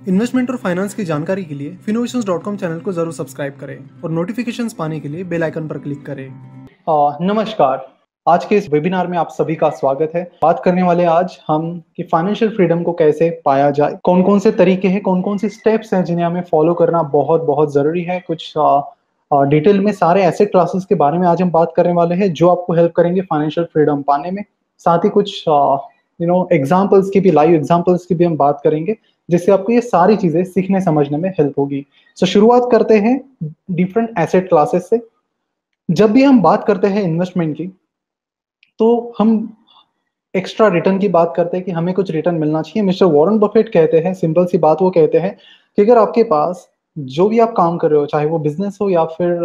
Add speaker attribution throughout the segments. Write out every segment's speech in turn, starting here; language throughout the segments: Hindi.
Speaker 1: इन्वेस्टमेंट और फाइनेंस की जानकारी के लिए फिनोवेशंस.com चैनल को ज़रूर सब्सक्राइब करें और नोटिफिकेशंस पाने के लिए बेल आइकन पर क्लिक करें।
Speaker 2: आ, नमस्कार। आज के इस वेबिनार में आप सभी का स्वागत है। बात करने वाले आज हम कि फाइनेंशियल फ्रीडम को कैसे पाया जाए कौन कौन से तरीके हैं कौन कौन से स्टेप्स हैं जिन्हें हमें फॉलो करना बहुत बहुत ज़रूरी है। कुछ डिटेल में सारे ऐसे क्लासेस के बारे में आज हम बात करने वाले हैं जो आपको हेल्प करेंगे फाइनेंशियल फ्रीडम पाने में। साथ ही कुछ यू नो एग्जाम्पल्स की भी लाइव एग्जाम्पल्स की भी हम बात करेंगे। जिससे आपको ये सारी चीज़ें सीखने समझने में हेल्प होगी। सो so, शुरुआत करते हैं डिफरेंट एसेट क्लासेस से। जब भी हम बात करते हैं इन्वेस्टमेंट की तो हम एक्स्ट्रा रिटर्न की बात करते हैं कि हमें कुछ रिटर्न मिलना चाहिए। मिस्टर वॉरेन बफेट कहते हैं सिंपल सी बात वो कहते हैं कि अगर आपके पास जो भी आप काम कर रहे हो चाहे वो बिज़नेस हो या फिर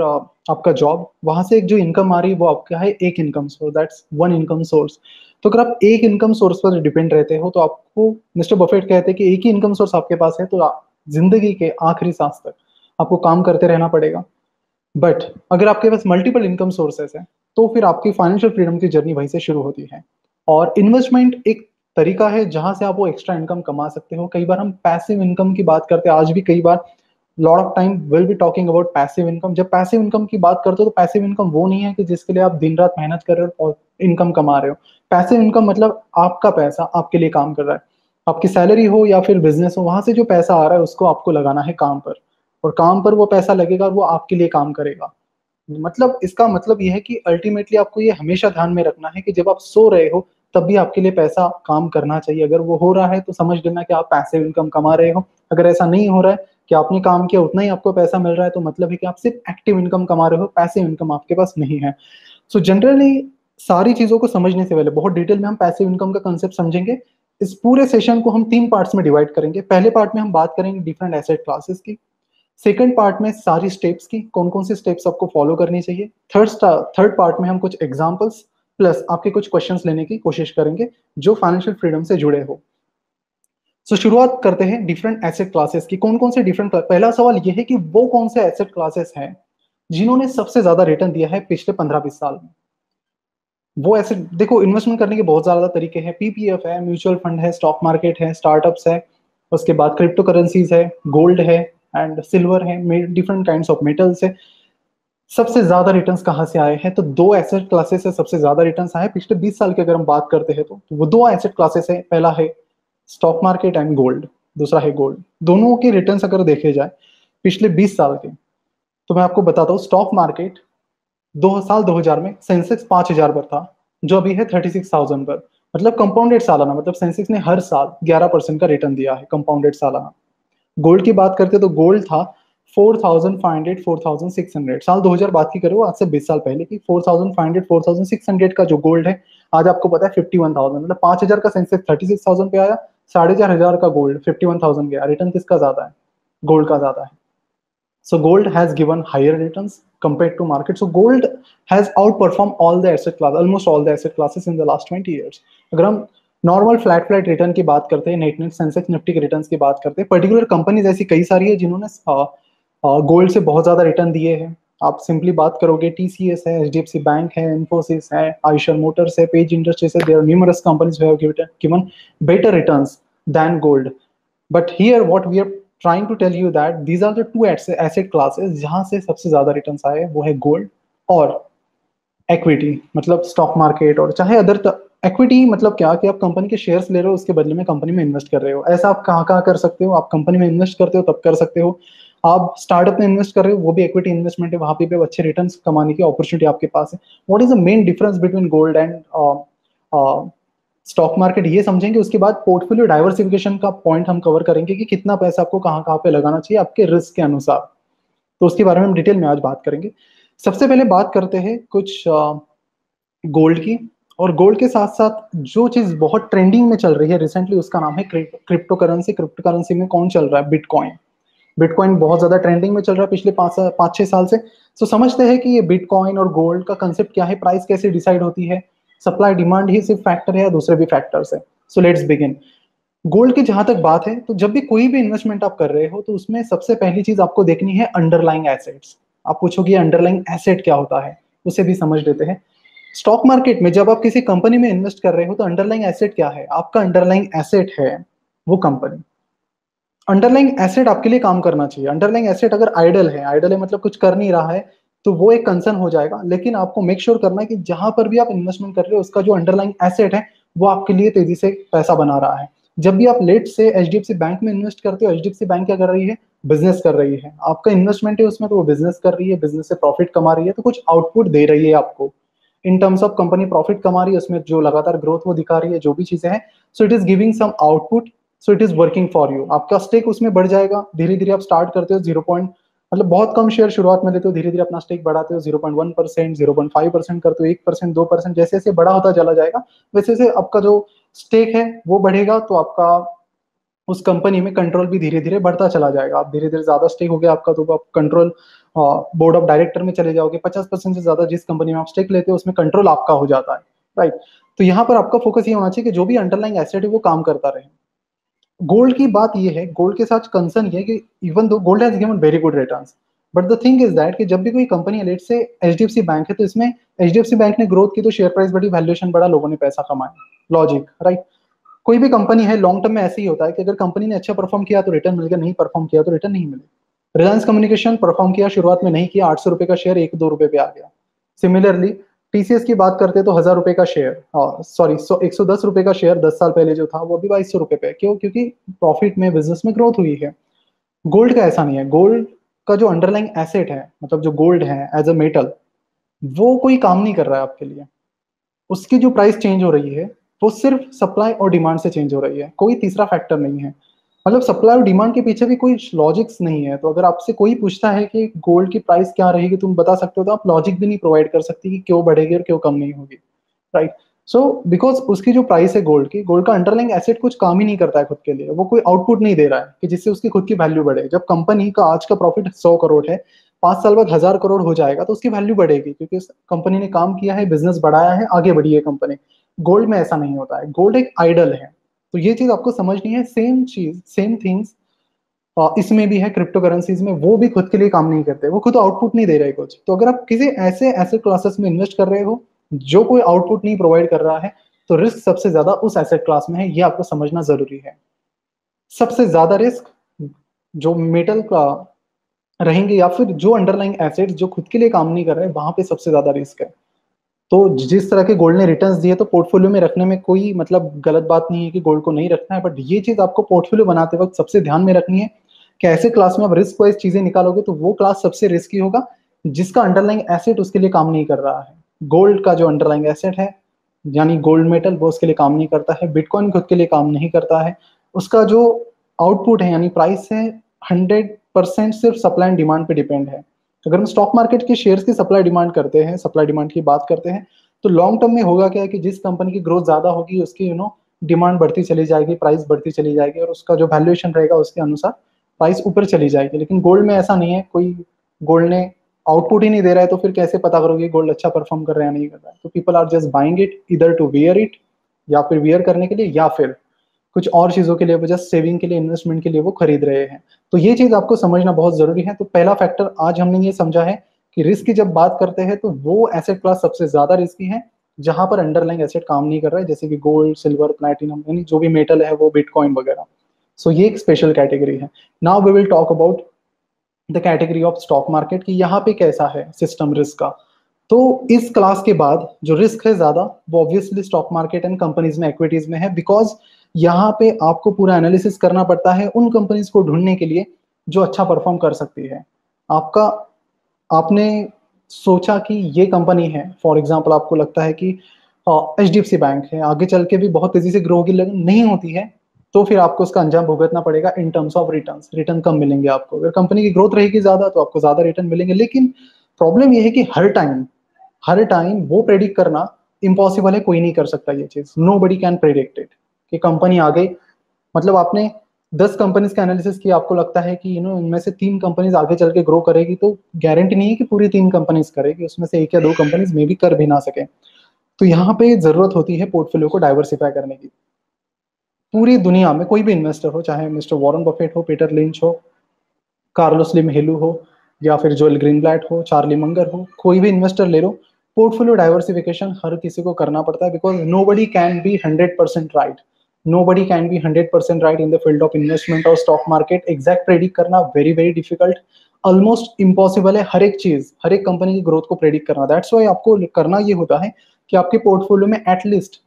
Speaker 2: आपका जॉब वहाँ से एक जो इनकम आ रही है वो आपका है एक income source that's one income source तो अगर आप एक इनकम सोर्स पर डिपेंड रहते हो तो आपको मिस्टर बफेट कहते हैं कि एक ही इनकम सोर्स आपके पास है तो ज़िंदगी के आखिरी सांस तक आपको काम करते रहना पड़ेगा। बट अगर आपके पास मल्टीपल इनकम सोर्सेस है तो फिर आपकी फाइनेंशियल फ्रीडम की जर्नी वहीं से शुरू होती है। और इन्वेस्टमेंट एक तरीका है जहाँ से आप वो एक्स्ट्रा इनकम कमा सकते हो। कई बार हम पैसिव इनकम की बात करते हैं, आज भी कई बार lot of time will be talking about passive income जब पैसिव इनकम की बात करते हो तो पैसिव इनकम वो नहीं है कि जिसके लिए आप दिन रात मेहनत कर रहे हो और इनकम कमा रहे हो। पैसिव इनकम मतलब आपका पैसा आपके लिए काम कर रहा है। आपकी सैलरी हो या फिर बिज़नेस हो, वहाँ से जो पैसा आ रहा है, उसको आपको लगाना है काम पर। और काम पर वो पैसा लगेगा और वो आपके लिए काम करेगा। मतलब इसका मतलब यह है कि अल्टीमेटली आपको ये हमेशा ध्यान में रखना है कि जब आप सो रहे हो, तब भी आपके लिए पैसा काम करना चाहिए। अगर वो हो रहा है तो समझ लेना कि आप पैसे इनकम कमा रहे हो। अगर ऐसा नहीं हो रहा है कि आपने काम किया, उतना ही आपको पैसा मिल रहा है तो मतलब है कि आप सिर्फ़ एक्टिव इनकम कमा रहे हो, पैसे इनकम आपके पास नहीं है। सो so जनरली सारी चीज़ों को समझने से पहले बहुत डिटेल में हम पैसिव इनकम का कंसेप्ट समझेंगे। इस पूरे सेशन को हम तीन पार्ट्स में डिवाइड करेंगे। पहले पार्ट में हम बात करेंगे डिफरेंट एसेट क्लासेस की। सेकंड पार्ट में सारी स्टेप्स की कौन कौन सी स्टेप्स आपको फॉलो करनी चाहिए। थर्ड थर्ड पार्ट में हम कुछ एग्जाम्पल्स प्लस आपके कुछ क्वेश्चन लेने की कोशिश करेंगे जो फाइनेंशियल फ्रीडम से जुड़े हो। सो so, शुरुआत करते हैं डिफरेंट एसेट क्लासेस की। कौन कौन से डिफरेंट पहला सवाल यह है कि वो कौन से एसेट क्लासेस हैं जिन्होंने सबसे ज़्यादा रिटर्न दिया है पिछले पंद्रह बीस साल में? वो ऐसे देखो इन्वेस्टमेंट करने के बहुत ज़्यादा तरीके हैं। पीपीएफ है म्यूचुअल फंड है स्टॉक मार्केट है स्टार्टअप्स है उसके बाद क्रिप्टो करेंसीज है गोल्ड है एंड सिल्वर है डिफरेंट काइंड ऑफ़ मेटल्स है। सबसे ज़्यादा रिटर्न्स कहाँ से आए हैं? तो दो एसेट क्लासेस है सबसे ज़्यादा रिटर्न्स आए पिछले 20 साल की अगर हम बात करते हैं तो, तो वो दो एसेट क्लासेस है। पहला है स्टॉक मार्केट एंड गोल्ड दूसरा है गोल्ड दोनों के रिटर्न अगर देखे जाए पिछले 20 साल के तो मैं आपको बताता हूँ स्टॉक मार्केट दो साल 2000 में सेंसेक्स 5000 पर था जो अभी है 36,000 पर। मतलब कंपाउंडेड सालाना मतलब सेंसेक्स ने हर साल 11 परसेंट का रिटर्न दिया है कंपाउंडेड सालाना। गोल्ड की बात करते तो गोल्ड था 4,500 4,600 साल 2000 बात की करो आज से 20 साल पहले की 4,500 4,600 का जो गोल्ड है आज आपको पता है 51,000 मतलब 5,000 का सेंसेक्स 36,000 पे आया साढ़े चार हज़ार का गोल्ड 51,000 गया। रिटर्न किसका ज़्यादा है? गोल्ड का ज़्यादा है। So gold has given higher returns compared to market. So gold has outperformed all the asset class, almost all the asset classes in the last 20 years. अगर हम नॉर्मल फ्लैट फ्लैट रिटर्न की बात करते हैं नेट नेट सेंसेक्स निफ्टी के रिटर्न की बात करते हैं पर्टिकुलर कंपनीज़ ऐसी कई सारी है जिन्होंने गोल्ड से बहुत ज़्यादा रिटर्न दिए हैं। आप सिंपली बात करोगे टीसीएस है H D F C bank है इन्फोसिस है आयुषर मोटर्स है पेज इंडस्ट्रीज़ है there numerous companies have given better returns than gold but here what we are trying to tell you that these are the two asset classes जहाँ से सबसे ज़्यादा रिटर्न आए, वो है गोल्ड और इक्विटी मतलब स्टॉक मार्केट और चाहे अदर एक्विटी मतलब क्या कि आप कंपनी के शेयर्स ले रहे हो, उसके बदले में कंपनी में इन्वेस्ट कर रहे हो। ऐसा आप कहाँ कहाँ कर सकते हो? आप कंपनी में इन्वेस्ट करते हो, तब कर सकते हो। आप स्टार्टअप में इन्वेस्ट कर रहे हो, वो भी इक्विटी इन्वेस्टमेंट है, वहाँ पे अच्छे रिटर्न कमाने की अपॉर्चुनिटी आपके पास है। What is the main difference between gold and stock market ये समझेंगे, उसके बाद पोर्टफोलियो डाइवर्सिफिकेशन का पॉइंट हम कवर करेंगे कि कितना पैसा आपको कहाँ कहाँ पे लगाना चाहिए आपके रिस्क के अनुसार। तो उसके बारे में हम डिटेल में आज बात करेंगे। सबसे पहले बात करते हैं कुछ गोल्ड की। और गोल्ड के साथ साथ जो चीज़ बहुत ट्रेंडिंग में चल रही है रिसेंटली उसका नाम है क्रिप्टो करेंसी क्रिप्टो करेंसी में कौन चल रहा है? बिटकॉइन बिटकॉइन बहुत ज़्यादा ट्रेंडिंग में चल रहा है पिछले पाँच छह साल से। तो समझते हैं कि ये बिटकॉइन और गोल्ड का कंसेप्ट क्या है? प्राइस कैसे डिसाइड होती है? सप्लाई डिमांड ही सिर्फ़ फैक्टर है या दूसरे भी फैक्टर्स है। सो लेट्स बिगिन गोल्ड की जहाँ तक बात है तो जब भी कोई भी इन्वेस्टमेंट आप कर रहे हो तो उसमें सबसे पहली चीज़ आपको देखनी है अंडरलाइंग एसेट्स आप पूछोगे अंडरलाइंग एसेट क्या होता है? उसे भी समझ लेते हैं। स्टॉक मार्केट में जब आप किसी कंपनी में इन्वेस्ट कर रहे हो तो अंडरलाइंग एसेट क्या है? आपका अंडरलाइंग एसेट है वो कंपनी अंडरलाइंग एसेट आपके लिए काम करना चाहिए। अंडरलाइंग एसेट अगर आइडल है आइडल है मतलब कुछ कर नहीं रहा है तो वो एक कंसर्न हो जाएगा। लेकिन आपको मेक श्योर sure करना है कि जहाँ पर भी आप इन्वेस्टमेंट कर रहे हो, उसका जो अंडरलाइन एसेट है, वो आपके लिए तेज़ी से पैसा बना रहा है। जब भी आप लेट से एच बैंक में इन्वेस्ट करते हो एच बैंक क्या कर रही है? बिज़नेस कर रही है। आपका इन्वेस्टमेंट है उसमें तो वो बिज़नेस कर रही है बिज़नेस से प्रॉफिट कमा रही है तो कुछ आउटपुट दे रही है आपको। In terms of company profit कमा रही है, उसमें जो लगातार ग्रोथ वो दिखा रही है, जो भी चीज़ें हैं so it is giving some output so it is working for you आपका स्टेक उसमें बढ़ जाएगा धीरे धीरे आप स्टार्ट करते हो ज़ीरो पॉइंट मतलब बहुत कम शेयर शुरुआत में देते हो धीरे धीरे अपना स्टेक बढ़ाते हो zero point one percent zero point five percent करते हो एक परसेंट दो परसेंट जैसे जैसे बड़ा होता चला जाएगा, वैसे वैसे आपका जो स्टेक है, वो बढ़ेगा तो आपका उस कंपनी में कंट्रोल भी धीरे धीरे बढ़ता चला जाएगा। आप धीरे धीरे ज़्यादा स्टेक हो गया आपका तो आप कंट्रोल बोर्ड ऑफ़ डायरेक्टर में चले जाओगे, पचास परसेंट से ज़्यादा जिस कंपनी में आप स्टेक लेते हो, उसमें कंट्रोल आपका हो जाता है राइट तो यहाँ पर आपका फोकस ये होना चाहिए कि जो भी अंडरलाइंग एसेट है, वो काम करता रहे। गोल्ड की बात ये है गोल्ड के साथ कंसर्न ये कि even though gold has given very good returns but the thing is that कि जब भी कोई company let's say H bank है तो इसमें एच बैंक ने ग्रोथ की तो शेयर प्राइस बढ़ी वैल्यूएशन बढ़ा, लोगों ने पैसा कमाया। लॉजिक राइट कोई भी कंपनी है लॉन्ग टर्म में ऐसे ही होता है कि अगर कंपनी ने अच्छा परफॉर्म किया तो रिटर्न मिल गया नहीं परफॉर्म किया तो रिटर्न नहीं मिले। रिलायंस कम्युनिकेशन परफॉर्म किया, शुरुआत में नहीं किया, आठ सौ रुपए का शेयर एक दो रुपए पे आ गया। सिमिलरली टीसीएस की बात करते तो हज़ार रुपए का शेयर सॉरी एक सौ दस रुपए का शेयर दस साल पहले जो था, वो भी बाईस सौ रुपए पे क्यों? क्योंकि प्रॉफिट में बिज़नेस में ग्रोथ हुई है। गोल्ड का ऐसा नहीं है। गोल्ड का जो अंडरलाइंग एसेट है मतलब जो गोल्ड है एज अ मेटल वो कोई काम नहीं कर रहा है आपके लिए। उसकी जो प्राइस चेंज हो रही है, वो सिर्फ़ सप्लाई और डिमांड से चेंज हो रही है। कोई तीसरा फैक्टर नहीं है। मतलब सप्लाई और डिमांड के पीछे भी कोई लॉजिक्स नहीं है। तो अगर आपसे कोई पूछता है कि गोल्ड की प्राइस क्या रहेगी, तुम बता सकते हो तो आप लॉजिक भी नहीं प्रोवाइड कर सकती कि क्यों बढ़ेगी और क्यों कम नहीं होगी राइट सो बिकॉज़ उसकी जो प्राइस है गोल्ड की गोल्ड का अंडरलाइंग एसेट कुछ काम ही नहीं करता है खुद के लिए। वो कोई आउटपुट नहीं दे रहा है कि जिससे उसकी खुद की वैल्यू बढ़े। जब कंपनी का आज का प्रॉफिट सौ करोड़ है, पाँच साल बाद हज़ार करोड़ हो जाएगा तो उसकी वैल्यू बढ़ेगी, क्योंकि उस कंपनी ने काम किया है बिज़नेस बढ़ाया है, आगे बढ़ी है कंपनी गोल्ड में ऐसा नहीं होता है। गोल्ड एक आइडल है। तो ये चीज़ आपको समझनी है सेम चीज़ सेम थिंग्स इसमें भी है क्रिप्टो करेंसीज में, वो भी खुद के लिए काम नहीं करते, वो खुद आउटपुट नहीं दे रहे कुछ। तो अगर आप किसी ऐसे एसेट क्लासेस में इन्वेस्ट कर रहे हो, जो कोई आउटपुट नहीं प्रोवाइड कर रहा है तो रिस्क सबसे ज़्यादा उस एसेट क्लास में है, ये आपको समझना ज़रूरी है। सबसे ज़्यादा रिस्क जो मेटल का रहेंगे या फिर जो अंडरलाइंग एसेट जो खुद के लिए काम नहीं कर रहे, वहाँ पे सबसे ज़्यादा रिस्क है। तो जिस तरह के गोल्ड ने रिटर्न्स दिए तो पोर्टफोलियो में रखने में कोई मतलब गलत बात नहीं है कि गोल्ड को नहीं रखना है बट ये चीज़ आपको पोर्टफोलियो बनाते वक्त सबसे ध्यान में रखनी है कि ऐसे क्लास में आप रिस्क वाइज चीज़ें निकालोगे तो वो क्लास सबसे रिस्की होगा, जिसका अंडरलाइंग एसेट उसके लिए काम नहीं कर रहा है। गोल्ड का जो अंडरलाइंग एसेट है, यानी गोल्ड मेटल वो उसके लिए काम नहीं करता है बिटकॉइन खुद के लिए काम नहीं करता है। उसका जो आउटपुट है, यानी प्राइस है हंड्रेड परसेंट सिर्फ़ सप्लाई एंड डिमांड पे डिपेंड है। अगर हम स्टॉक मार्केट के शेयर्स की सप्लाई डिमांड करते हैं सप्लाई डिमांड की बात करते हैं तो लॉन्ग टर्म में होगा क्या है कि जिस कंपनी की ग्रोथ ज़्यादा होगी, उसकी यू नो डिमांड बढ़ती चली जाएगी प्राइस बढ़ती चली जाएगी और उसका जो वैल्यूएशन रहेगा, उसके अनुसार प्राइस ऊपर चली जाएगी। लेकिन गोल्ड में ऐसा नहीं है, कोई गोल्ड ने आउटपुट ही नहीं दे रहा है तो फिर कैसे पता करोगे गोल्ड अच्छा परफॉर्म कर रहा है नहीं कर रहा है? तो people are just buying it इधर टू वियर इट या फिर वियर करने के लिए या फिर कुछ और चीज़ों के लिए, वो जस्ट सेविंग के लिए इन्वेस्टमेंट के लिए वो खरीद रहे हैं। तो ये चीज़ आपको समझना बहुत ज़रूरी है। तो पहला फैक्टर आज हमने ये समझा है कि रिस्क की जब बात करते हैं तो वो एसेट क्लास सबसे ज़्यादा रिस्की है, जहाँ पर अंडरलाइंग एसेट काम नहीं कर रहा है, जैसे कि गोल्ड सिल्वर प्लेटिनम यानी जो भी मेटल है, वो बिटकॉइन वगैरह। सो ये एक स्पेशल कैटेगरी है। Now we will talk about the category of stock market की यहाँ पे कैसा है सिस्टम रिस्क का। तो इस क्लास के बाद जो रिस्क है ज़्यादा, वो obviously stock market and companies में इक्विटीज में है बिकॉज़ यहाँ पे आपको पूरा एनालिसिस करना पड़ता है उन कंपनीज़ को ढूँढने के लिए जो अच्छा परफॉर्म कर सकती है। आपका, आपने सोचा कि ये कंपनी है फॉर एग्ज़ाम्पल आपको लगता है कि H D F C bank है, आगे चल के भी बहुत तेज़ी से ग्रो होगी नहीं होती है तो फिर आपको उसका अंजाम भुगतना पड़ेगा in terms of return return कम मिलेंगे आपको। अगर कंपनी की ग्रोथ रहेगी ज़्यादा तो आपको ज़्यादा रिटर्न मिलेंगे। लेकिन प्रॉब्लम यह है कि हर टाइम हर टाइम वो प्रेडिक्ट करना इम्पॉसिबल है, कोई नहीं कर सकता ये चीज़। Nobody can predict it कि कंपनी आ गई। मतलब आपने दस कंपनीज़ का एनालिसिस किया, आपको लगता है कि यू नो इनमें से तीन कंपनीज़ आगे चल के ग्रो करेगी तो गारंटी नहीं है कि पूरी तीन कंपनीज़ करेगी, उसमें से एक या दो कंपनीज़ में भी कर भी ना सके। तो यहाँ पे ज़रूरत होती है पोर्टफोलियो को डाइवर्सिफाई करने की। पूरी दुनिया में कोई भी इन्वेस्टर हो, चाहे मिस्टर वॉरेन बफेट हो, पीटर लिंच हो, कार्लोस लिम हेलू हो, या फिर जोएल ग्रीनब्लैट हो, चार्ली मंगर हो, कोई भी इन्वेस्टर ले लो पोर्टफोलियो डाइवर्सिफिकेशन हर किसी को करना पड़ता है because nobody can be hundred percent right can be hundred percent right in the field of investment और स्टॉक मार्केट एग्जैक्ट प्रेडिक्ट करना very very difficult almost impossible है हर एक चीज़, हर एक कंपनी की ग्रोथ को प्रेडिक्ट करना। दैट्स वाई आपको करना ये होता है कि आपके पोर्टफोलियो में एटलीस्ट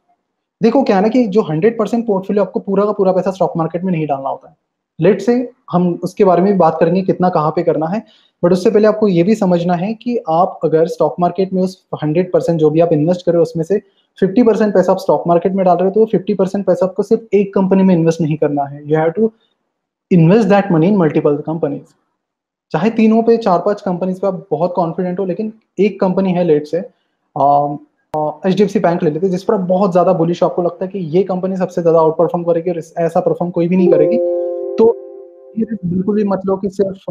Speaker 2: देखो क्या ना कि जो हंड्रेड परसेंट पोर्टफोलियो आपको पूरा का पूरा पैसा स्टॉक मार्केट में नहीं डालना होता है। लेट से हम उसके बारे में बात करेंगे कितना कहाँ पे करना है बट उससे पहले आपको ये भी समझना है कि आप अगर स्टॉक मार्केट में उस हंड्रेड परसेंट जो भी आप इन्वेस्ट करें उसमें से फिफ्टी परसेंट पैसा आप स्टॉक मार्केट में डाल रहे हो तो फिफ्टी परसेंट पैसा आपको सिर्फ़ एक कंपनी में इन्वेस्ट नहीं करना है। You have to invest that money in multiple companies चाहे तीनों पे चार पाँच कंपनीज़ पे आप बहुत कॉन्फिडेंट हो, लेकिन एक कंपनी है let's say H D F C bank ले लेते, जिस पर आप बहुत ज़्यादा बुलिश आपको लगता है कि ये कंपनी सबसे ज़्यादा आउट परफॉर्म करेगी और ऐसा परफॉर्म कोई भी नहीं करेगी। तो बिल्कुल भी मतलब कि सिर्फ़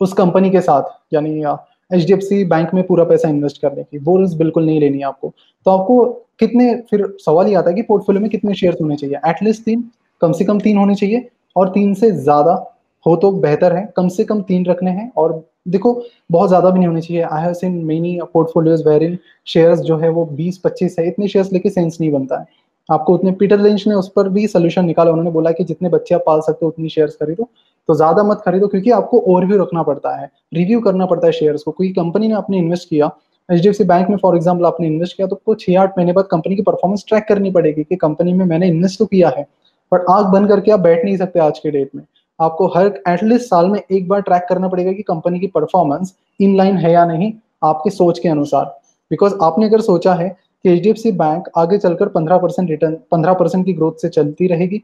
Speaker 2: उस कंपनी के साथ, यानी सी बैंक में पूरा पैसा इन्वेस्ट करने की वो रिस्क बिल्कुल नहीं लेनी है आपको। तो आपको कितने, फिर सवाल ही आता है कि पोर्टफोलियो में कितने शेयर होने चाहिए? एटलीस्ट तीन, कम से कम तीन होने चाहिए। और तीन से ज़्यादा हो तो बेहतर है। कम से कम तीन रखने हैं। और देखो, बहुत ज़्यादा भी नहीं होने चाहिए। I have seen many portfolios where in shares जो है वो 20 25 है। इतने शेयर्स लेके सेंस नहीं बनता है। आपको उतने पीटर लिंच ने उस पर भी सोल्यूशन निकाला। उन्होंने बोला कि जितने बच्चे आप पाल सकते हो, उतनी शेयर्स खरीदो। तो ज़्यादा मत खरीदो, क्योंकि आपको ओवरव्यू रखना पड़ता है रिव्यू करना पड़ता है शेयर्स को। क्योंकि कंपनी ने आपने इन्वेस्ट किया H D F C bank में फॉर एग्ज़ाम्पल आपने इन्वेस्ट किया तो आपको छह आठ महीने बाद कंपनी की परफॉर्मेंस ट्रैक करनी पड़ेगी कि कंपनी में मैंने इन्वेस्ट तो किया है बट आग बंद करके आप बैठ नहीं सकते आज के डेट में। आपको हर एटलीस्ट साल में एक बार ट्रैक करना पड़ेगा कि कंपनी की परफॉर्मेंस इन लाइन है या नहीं, आपकी सोच के अनुसार। बिकॉज़ आपने अगर सोचा है कि H D F C bank आगे चलकर पंद्रह परसेंट रिटर्न पंद्रह परसेंट की ग्रोथ से चलती रहेगी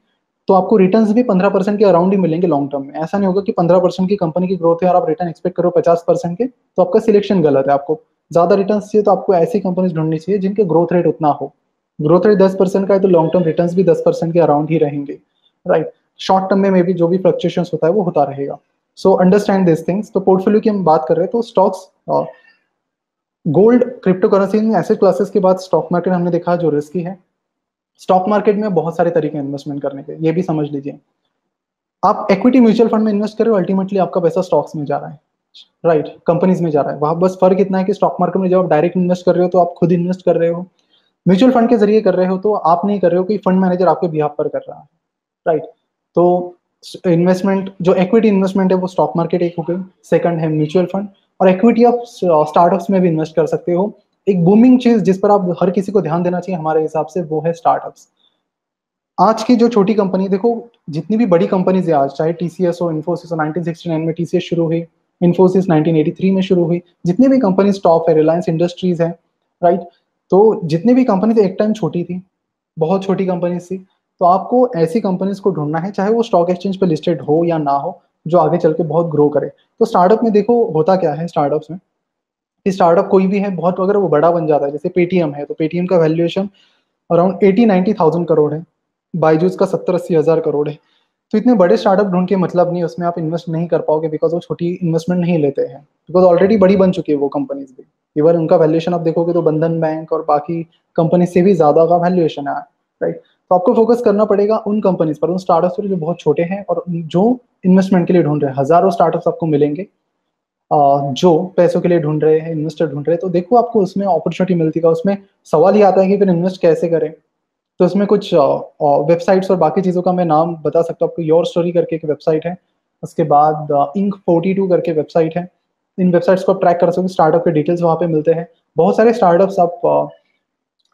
Speaker 2: तो आपको रिटर्न्स भी पंद्रह परसेंट के अराउंड ही मिलेंगे लॉन्ग टर्म में। ऐसा नहीं होगा कि पंद्रह परसेंट की कंपनी की ग्रोथ है और आप रिटर्न एक्सपेक्ट करो पचास परसेंट के तो आपका सिलेक्शन गलत है। आपको ज़्यादा रिटर्न चाहिए तो आपको ऐसी कंपनी ढूंढनी चाहिए जिनके ग्रोथ रेट उतना हो। ग्रोथ रेट दस परसेंट का है तो लॉन्ग टर्म रिटर्न भी दस परसेंट के अराउंड ही रहेंगे। राइट शॉर्ट टर्म में मे भी जो भी फ्लक्चुएशन होता है वो होता रहेगा। सो अंडरस्टैंड दिस थिंग्स तो पोर्टफोलियो की हम बात कर रहे हैं तो स्टॉक्स गोल्ड क्रिप्टो करेंसी ऐसे क्लासेस के बाद स्टॉक मार्केट हमने देखा जो रिस्की है। स्टॉक मार्केट में बहुत सारे तरीके इन्वेस्टमेंट करने के ये भी समझ लीजिए। आप इक्विटी म्यूचुअल फंड में इन्वेस्ट कर रहे हो अल्टीमेटली आपका पैसा स्टॉक्स में जा रहा है। राइट right, कंपनीज़ में जा रहा है। वहाँ बस फ़र्क इतना है कि स्टॉक मार्केट में जब आप डायरेक्ट इन्वेस्ट कर रहे हो तो आप खुद इन्वेस्ट कर रहे हो। म्यूचुअल फंड के ज़रिए कर रहे हो तो आप नहीं कर रहे हो कोई फंड मैनेजर आपके बिहार पर कर रहा है। Right right? तो इन्वेस्टमेंट जो इक्विटी इन्वेस्टमेंट है वो स्टॉक मार्केट एक हो गई। सेकंड है म्यूचुअल फंड और इक्विटी आप स्टार्टअप्स में भी इन्वेस्ट कर सकते हो। एक बूमिंग चीज़ जिस पर आप हर किसी को ध्यान देना चाहिए हमारे हिसाब से, वो है स्टार्टअप्स आज की जो छोटी कंपनी देखो, जितनी भी बड़ी कंपनीज़ है आज, चाहे टीसीएस हो इन्फोसिस हो 1969 में टीसीएस शुरू हुई इन्फोसिस 1983 में शुरू हुई, जितनी भी कंपनीज़ टॉप है रिलायंस इंडस्ट्रीज़ है राइट तो जितनी भी कंपनीज़ एक टाइम छोटी थी, बहुत छोटी कंपनीज़ थी तो आपको ऐसी कंपनीज़ को ढूंढना है, चाहे वो स्टॉक एक्सचेंज पर लिस्टेड हो या ना हो, जो आगे चल के बहुत ग्रो करे. तो स्टार्टअप में देखो, होता क्या है स्टार्टअप्स में? कि स्टार्टअप कोई भी है, बहुत अगर वो बड़ा बन जाता है, जैसे पेटीएम है तो पेटीएम का valuation around eighty ninety thousand crore है बाईजूस का सत्तर अस्सी हज़ार करोड़ है। तो इतने बड़े स्टार्टअप ढूंढ के मतलब नहीं, उसमें आप इन्वेस्ट नहीं कर पाओगे बिकॉज़ वो छोटी इन्वेस्टमेंट नहीं लेते हैं। बिकॉज़ ऑलरेडी बड़ी बन चुकी है वो कंपनीज़ भी। इवन उनका वैल्यूएशन आप देखोगे तो बंधन बैंक और बाकी कंपनी से भी ज़्यादा का वैल्यूएशन है राइट तो आपको फोकस करना पड़ेगा उन कंपनीज़ पर, उन स्टार्टअप्स पर जो बहुत छोटे हैं और जो इन्वेस्टमेंट के लिए ढूंढ रहे हैं। हज़ारों स्टार्टअप्स आपको मिलेंगे। जो पैसों के लिए ढूंढ रहे हैं इन्वेस्टर ढूंढ रहे हैं तो देखो आपको उसमें अपॉर्चुनिटी मिलती है। उसमें सवाल ही आता है कि फिर इन्वेस्ट कैसे करें? तो उसमें कुछ वेबसाइट्स और बाकी चीज़ों का मैं नाम बता सकता हूँ। आपको योर स्टोरी करके एक वेबसाइट है। उसके बाद इंक फोर्टी टू करके वेबसाइट है। इन वेबसाइट्स को आप ट्रैक कर सकते स्टार्टअप के डिटेल्स वहाँ पे मिलते हैं। बहुत सारे स्टार्टअप्स आप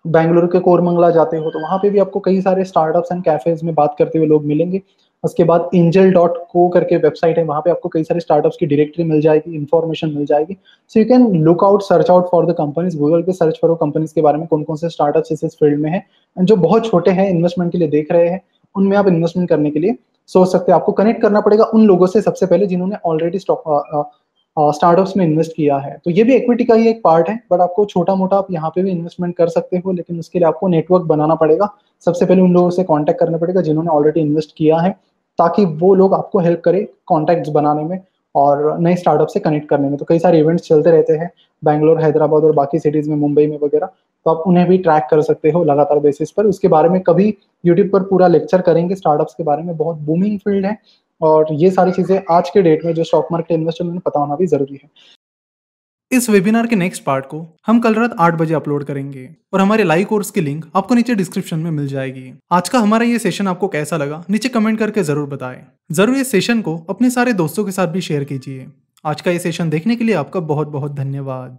Speaker 2: बैंगलोर के कोरमंगला जाते हो तो वहाँ पे भी आपको कई सारे स्टार्टअप्स एंड कैफेज में बात करते हुए लोग मिलेंगे। उसके बाद इंजल डॉट को करके वेबसाइट है, वहाँ पे आपको कई सारे स्टार्टअप्स की डायरेक्टरी मिल जाएगी इन्फॉर्मेशन मिल जाएगी। So you can look out search out for the companies Google पे सर्च करो कंपनीज़ के बारे में कौन कौन से स्टार्टअप्स इस फ़ील्ड में है। एंड जो बहुत छोटे हैं इन्वेस्टमेंट के लिए देख रहे हैं, उनमें आप इन्वेस्टमेंट करने के लिए सोच सकते हैं। आपको कनेक्ट करना पड़ेगा उन लोगों से सबसे पहले जिन्होंने ऑलरेडी स्टॉक स्टार्टअप्स में इन्वेस्ट किया है। तो ये भी इक्विटी का ही एक पार्ट है बट आपको छोटा मोटा आप यहाँ पे भी इन्वेस्टमेंट कर सकते हो, लेकिन उसके लिए आपको नेटवर्क बनाना पड़ेगा। सबसे पहले उन लोगों से कॉन्टैक्ट करना पड़ेगा जिन्होंने ऑलरेडी इन्वेस्ट किया है, ताकि वो लोग आपको हेल्प करे कॉन्टैक्ट बनाने में और नए स्टार्टअप से कनेक्ट करने में। तो कई सारे इवेंट्स चलते रहते हैं बैंगलोर हैदराबाद और बाकी सिटीज़ में मुंबई में वगैरह। तो आप उन्हें भी ट्रैक कर सकते हो लगातार बेसिस पर। उसके बारे में कभी यूट्यूब पर पूरा लेक्चर करेंगे स्टार्टअप्स के बारे में बहुत बूमिंग फ़ील्ड है। और ये सारी चीज़ें आज के डेट में जो स्टॉक मार्केट इन्वेस्टर में पता होना भी ज़रूरी है।
Speaker 1: इस वेबिनार के नेक्स्ट पार्ट को हम कल रात आठ बजे अपलोड करेंगे और हमारे लाइव कोर्स की लिंक आपको नीचे डिस्क्रिप्शन में मिल जाएगी। आज का हमारा ये सेशन आपको कैसा लगा, नीचे कमेंट करके ज़रूर बताएँ। ज़रूर इस सेशन को अपने सारे दोस्तों के साथ भी शेयर कीजिए। आज का ये सेशन देखने के लिए आपका बहुत बहुत धन्यवाद।